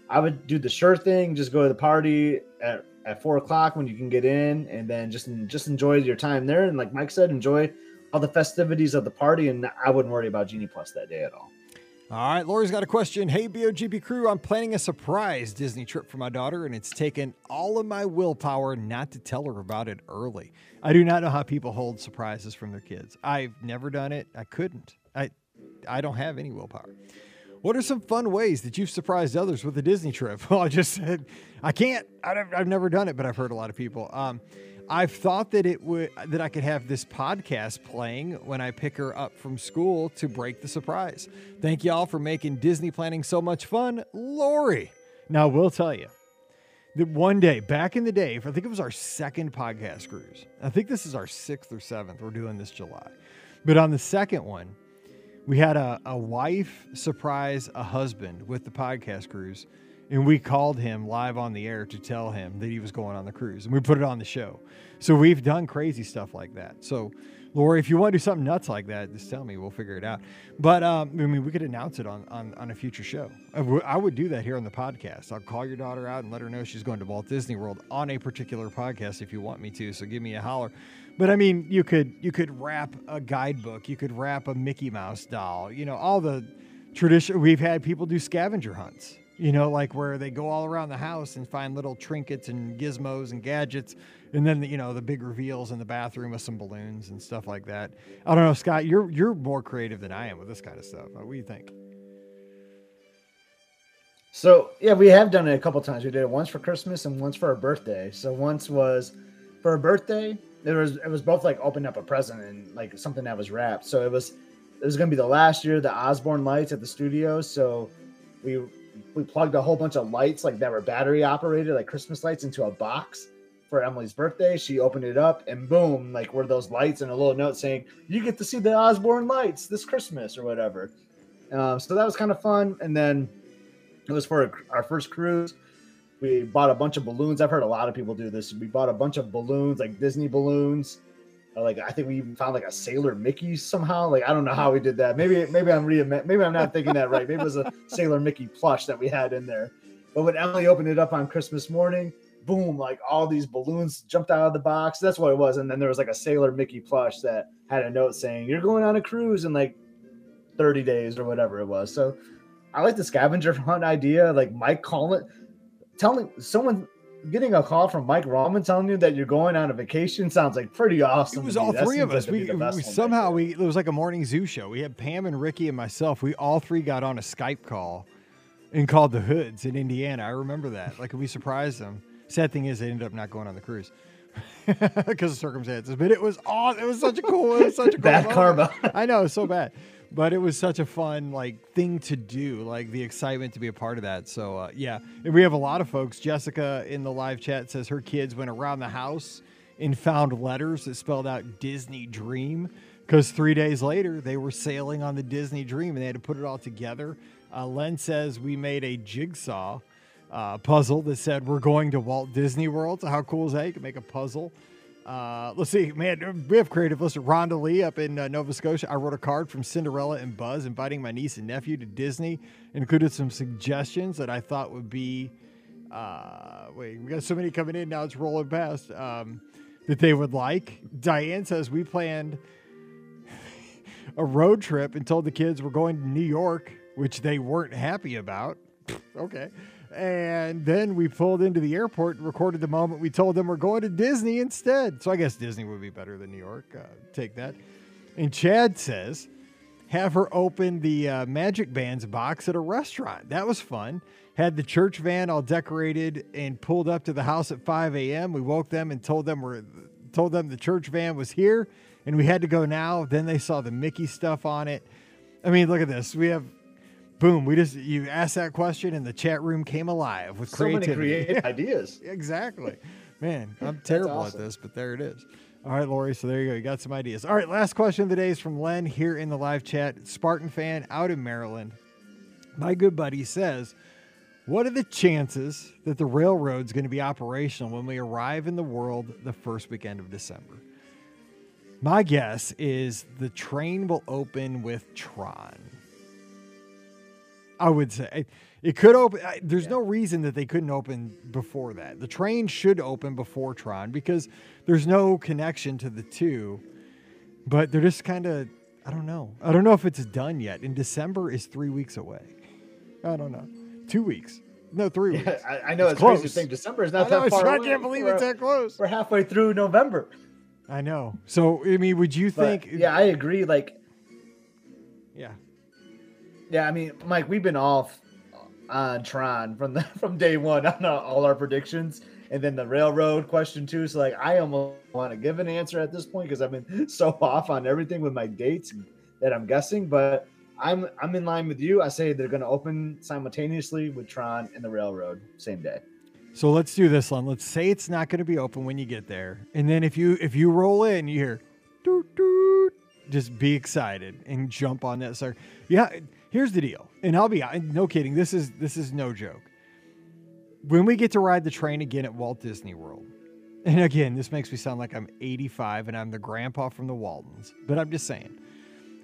I would do the sure thing, just go to the party at, at four o'clock when you can get in and then just just enjoy your time there. And like Mike said, enjoy all the festivities of the party and I wouldn't worry about Genie Plus that day at all. All right, Lori's got a question. Hey, BOGP crew, I'm planning a surprise Disney trip for my daughter, and it's taken all of my willpower not to tell her about it early. I do not know how people hold surprises from their kids. I've never done it. I couldn't. I, I don't have any willpower. What are some fun ways that you've surprised others with a Disney trip? Well, I just said I can't. I've, I've never done it, but I've heard a lot of people. Um, I've thought that it would that I could have this podcast playing when I pick her up from school to break the surprise. Thank y'all for making Disney planning so much fun, Lori. Now we'll tell you that one day back in the day, I think it was our second podcast cruise. I think this is our sixth or seventh. We're doing this July, but on the second one, we had a, a wife surprise a husband with the podcast cruise and we called him live on the air to tell him that he was going on the cruise and we put it on the show so we've done crazy stuff like that so Lori, if you want to do something nuts like that, just tell me. We'll figure it out. But um, I mean, we could announce it on, on, on a future show. I, w- I would do that here on the podcast. I'll call your daughter out and let her know she's going to Walt Disney World on a particular podcast if you want me to. So give me a holler. But I mean, you could you could wrap a guidebook. You could wrap a Mickey Mouse doll. You know, all the tradition. We've had people do scavenger hunts. You know, like where they go all around the house and find little trinkets and gizmos and gadgets, and then you know the big reveals in the bathroom with some balloons and stuff like that. I don't know, Scott. You're you're more creative than I am with this kind of stuff. What do you think? So yeah, we have done it a couple times. We did it once for Christmas and once for our birthday. So once was for a birthday. It was it was both like opening up a present and like something that was wrapped. So it was it was gonna be the last year the Osborne lights at the studio. So we we plugged a whole bunch of lights like that were battery operated, like Christmas lights, into a box for Emily's birthday. She opened it up and boom, like were those lights and a little note saying, You get to see the Osborne lights this Christmas or whatever. Um, so that was kind of fun. And then it was for our first cruise. We bought a bunch of balloons. I've heard a lot of people do this. We bought a bunch of balloons, like Disney balloons, like I think we even found like a Sailor Mickey somehow. Like I don't know how we did that. Maybe maybe I'm re maybe I'm not thinking that right. Maybe it was a Sailor Mickey plush that we had in there. But when Emily opened it up on Christmas morning, boom, like all these balloons jumped out of the box. That's what it was. And then there was like a Sailor Mickey plush that had a note saying, You're going on a cruise in like 30 days or whatever it was. So I like the scavenger hunt idea. Like Mike calling, telling someone getting a call from Mike Rallman telling you that you're going on a vacation sounds like pretty awesome. It was all three of us. Like we, we somehow we it was like a morning zoo show. We had Pam and Ricky and myself. We all three got on a Skype call and called the Hoods in Indiana. I remember that. Like we surprised them. Sad thing is, they ended up not going on the cruise because of circumstances. But it was all. It was such a cool. It was such a cool bad karma. I know, so bad. But it was such a fun like thing to do, like the excitement to be a part of that. So uh, yeah, and we have a lot of folks. Jessica in the live chat says her kids went around the house and found letters that spelled out Disney Dream because three days later they were sailing on the Disney Dream and they had to put it all together. Uh, Len says we made a jigsaw uh, puzzle that said we're going to Walt Disney World. So how cool is that? You can make a puzzle. Uh, let's see, man, we have creative. Listen, Rhonda Lee up in uh, Nova Scotia. I wrote a card from Cinderella and Buzz inviting my niece and nephew to Disney. Included some suggestions that I thought would be. Uh, wait, we got so many coming in now. It's rolling past. Um, that they would like. Diane says we planned a road trip and told the kids we're going to New York, which they weren't happy about. okay. And then we pulled into the airport and recorded the moment we told them we're going to Disney instead. So I guess Disney would be better than New York. Uh, take that. And Chad says, have her open the uh, Magic Bands box at a restaurant. That was fun. Had the church van all decorated and pulled up to the house at 5 a.m. We woke them and told them we're told them the church van was here and we had to go now. Then they saw the Mickey stuff on it. I mean, look at this. We have boom, we just you asked that question and the chat room came alive with so creativity. many creative ideas. exactly. Man, I'm terrible awesome. at this, but there it is. All right, Lori. So there you go. You got some ideas. All right, last question of the day is from Len here in the live chat. Spartan fan out in Maryland. My good buddy says, What are the chances that the railroad's going to be operational when we arrive in the world the first weekend of December? My guess is the train will open with Tron. I would say it could open. There's yeah. no reason that they couldn't open before that. The train should open before Tron because there's no connection to the two. But they're just kind of, I don't know. I don't know if it's done yet. And December is three weeks away. I don't know. Two weeks. No, three yeah. I, I know it's, it's close. crazy thing. December is not know, that far. I can't believe we're, it's that close. We're halfway through November. I know. So I mean, would you but, think? Yeah, I agree. Like, yeah, I mean, Mike, we've been off on Tron from the from day one on uh, all our predictions, and then the railroad question too. So like, I almost want to give an answer at this point because I've been so off on everything with my dates that I'm guessing. But I'm I'm in line with you. I say they're going to open simultaneously with Tron and the railroad same day. So let's do this one. Let's say it's not going to be open when you get there, and then if you if you roll in, you hear, doot, doot, just be excited and jump on that. Sir, yeah Here's the deal, and I'll be no kidding. This is this is no joke. When we get to ride the train again at Walt Disney World, and again, this makes me sound like I'm 85 and I'm the grandpa from the Waltons, but I'm just saying.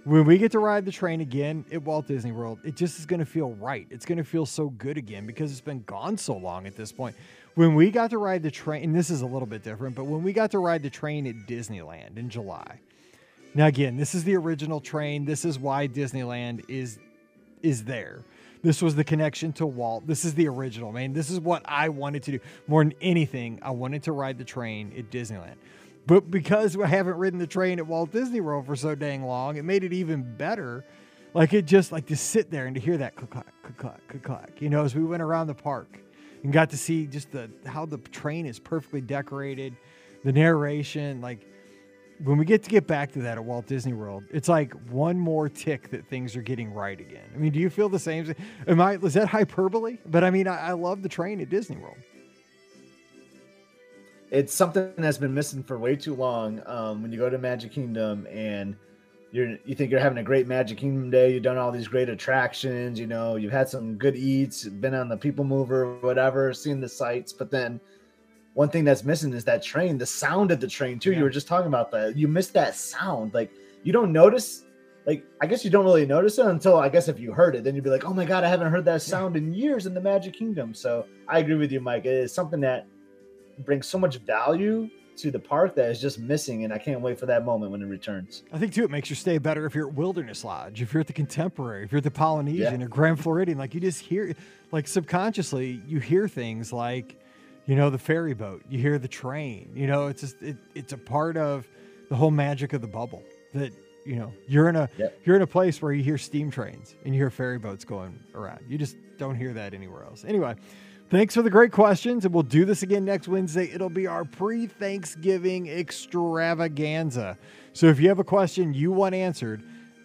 When we get to ride the train again at Walt Disney World, it just is going to feel right. It's going to feel so good again because it's been gone so long at this point. When we got to ride the train, and this is a little bit different, but when we got to ride the train at Disneyland in July, now, again, this is the original train. This is why Disneyland is is there. This was the connection to Walt. This is the original, man. This is what I wanted to do. More than anything, I wanted to ride the train at Disneyland. But because I haven't ridden the train at Walt Disney World for so dang long, it made it even better. Like it just like to sit there and to hear that click clack, click clack, click clack, you know, as we went around the park and got to see just the how the train is perfectly decorated, the narration, like when we get to get back to that at Walt Disney World, it's like one more tick that things are getting right again. I mean, do you feel the same? Am I is that hyperbole? But I mean, I, I love the train at Disney World. It's something that's been missing for way too long. Um, when you go to Magic Kingdom and you're you think you're having a great Magic Kingdom day, you've done all these great attractions, you know, you've had some good eats, been on the People Mover, whatever, seen the sights, but then one thing that's missing is that train, the sound of the train too. Yeah. You were just talking about that. You missed that sound. Like you don't notice. Like I guess you don't really notice it until I guess if you heard it, then you'd be like, "Oh my god, I haven't heard that sound in years in the Magic Kingdom." So I agree with you, Mike. It is something that brings so much value to the park that is just missing, and I can't wait for that moment when it returns. I think too, it makes your stay better if you're at Wilderness Lodge, if you're at the Contemporary, if you're at the Polynesian or Grand Floridian. Like you just hear, like subconsciously, you hear things like, you know, the ferry boat, you hear the train. You know, it's just it, it's a part of the whole magic of the bubble that you know you're in a Yep. you're in a place where you hear steam trains and you hear ferry boats going around. You just don't hear that anywhere else. Anyway. Thanks for the great questions, and we'll do this again next Wednesday. It'll be our pre Thanksgiving extravaganza. So if you have a question you want answered,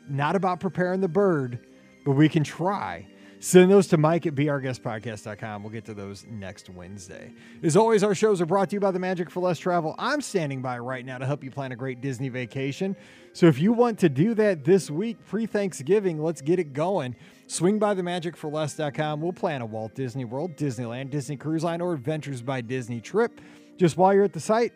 not about preparing the bird, but we can try. Send those to Mike at beourguestpodcast.com. We'll get to those next Wednesday. As always, our shows are brought to you by the Magic for Less Travel. I'm standing by right now to help you plan a great Disney vacation. So if you want to do that this week, pre Thanksgiving, let's get it going. Swing by the magic for themagicforless.com. We'll plan a Walt Disney World, Disneyland, Disney Cruise Line, or Adventures by Disney trip. Just while you're at the site,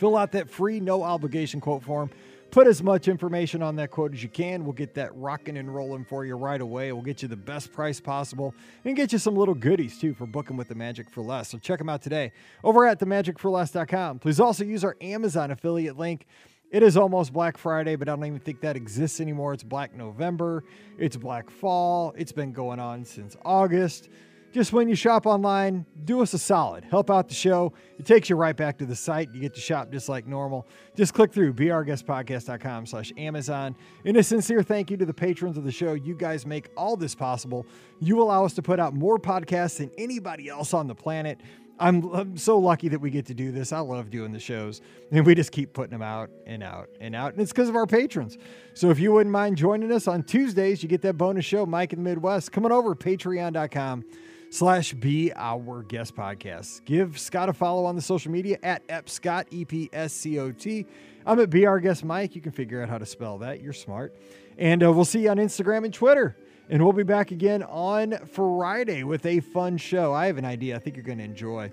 Fill out that free, no obligation quote form. Put as much information on that quote as you can. We'll get that rocking and rolling for you right away. We'll get you the best price possible and get you some little goodies too for booking with the Magic for Less. So check them out today over at themagicforless.com. Please also use our Amazon affiliate link. It is almost Black Friday, but I don't even think that exists anymore. It's Black November, it's Black Fall. It's been going on since August just when you shop online, do us a solid. Help out the show. It takes you right back to the site. You get to shop just like normal. Just click through beourguestpodcast.com slash Amazon. And a sincere thank you to the patrons of the show. You guys make all this possible. You allow us to put out more podcasts than anybody else on the planet. I'm, I'm so lucky that we get to do this. I love doing the shows, and we just keep putting them out and out and out. And it's because of our patrons. So if you wouldn't mind joining us on Tuesdays, you get that bonus show, Mike in the Midwest. Come on over, patreon.com slash be our guest podcast. Give Scott a follow on the social media at epscott, E P S C O T. I'm at be our guest Mike. You can figure out how to spell that. You're smart. And uh, we'll see you on Instagram and Twitter. And we'll be back again on Friday with a fun show. I have an idea I think you're going to enjoy.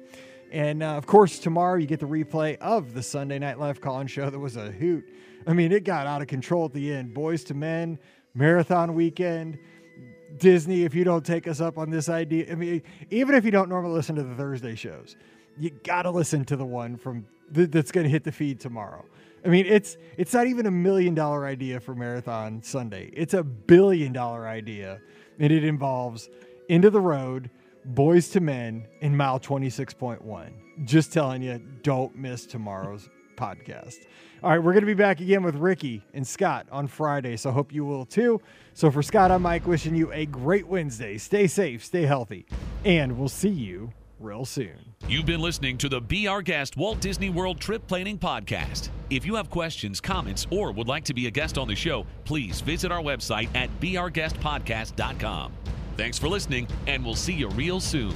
And uh, of course, tomorrow you get the replay of the Sunday Night Live call show that was a hoot. I mean, it got out of control at the end. Boyz II Men, marathon weekend. Disney, if you don't take us up on this idea, I mean, even if you don't normally listen to the Thursday shows, you got to listen to the one from th- that's to hit the feed tomorrow. I mean, it's it's not even a million dollar idea for Marathon Sunday. It's a billion dollar idea, and it involves Into the Road, Boyz II Men, and Mile twenty six point one. Just telling you, don't miss tomorrow's podcast. All right, we're going to be back again with Ricky and Scott on Friday, so hope you will too. So for Scott, I'm Mike, wishing you a great Wednesday. Stay safe, stay healthy, and we'll see you real soon. You've been listening to the Be Our Guest Walt Disney World Trip Planning Podcast. If you have questions, comments, or would like to be a guest on the show, please visit our website at beourguestpodcast.com. Thanks for listening, and we'll see you real soon.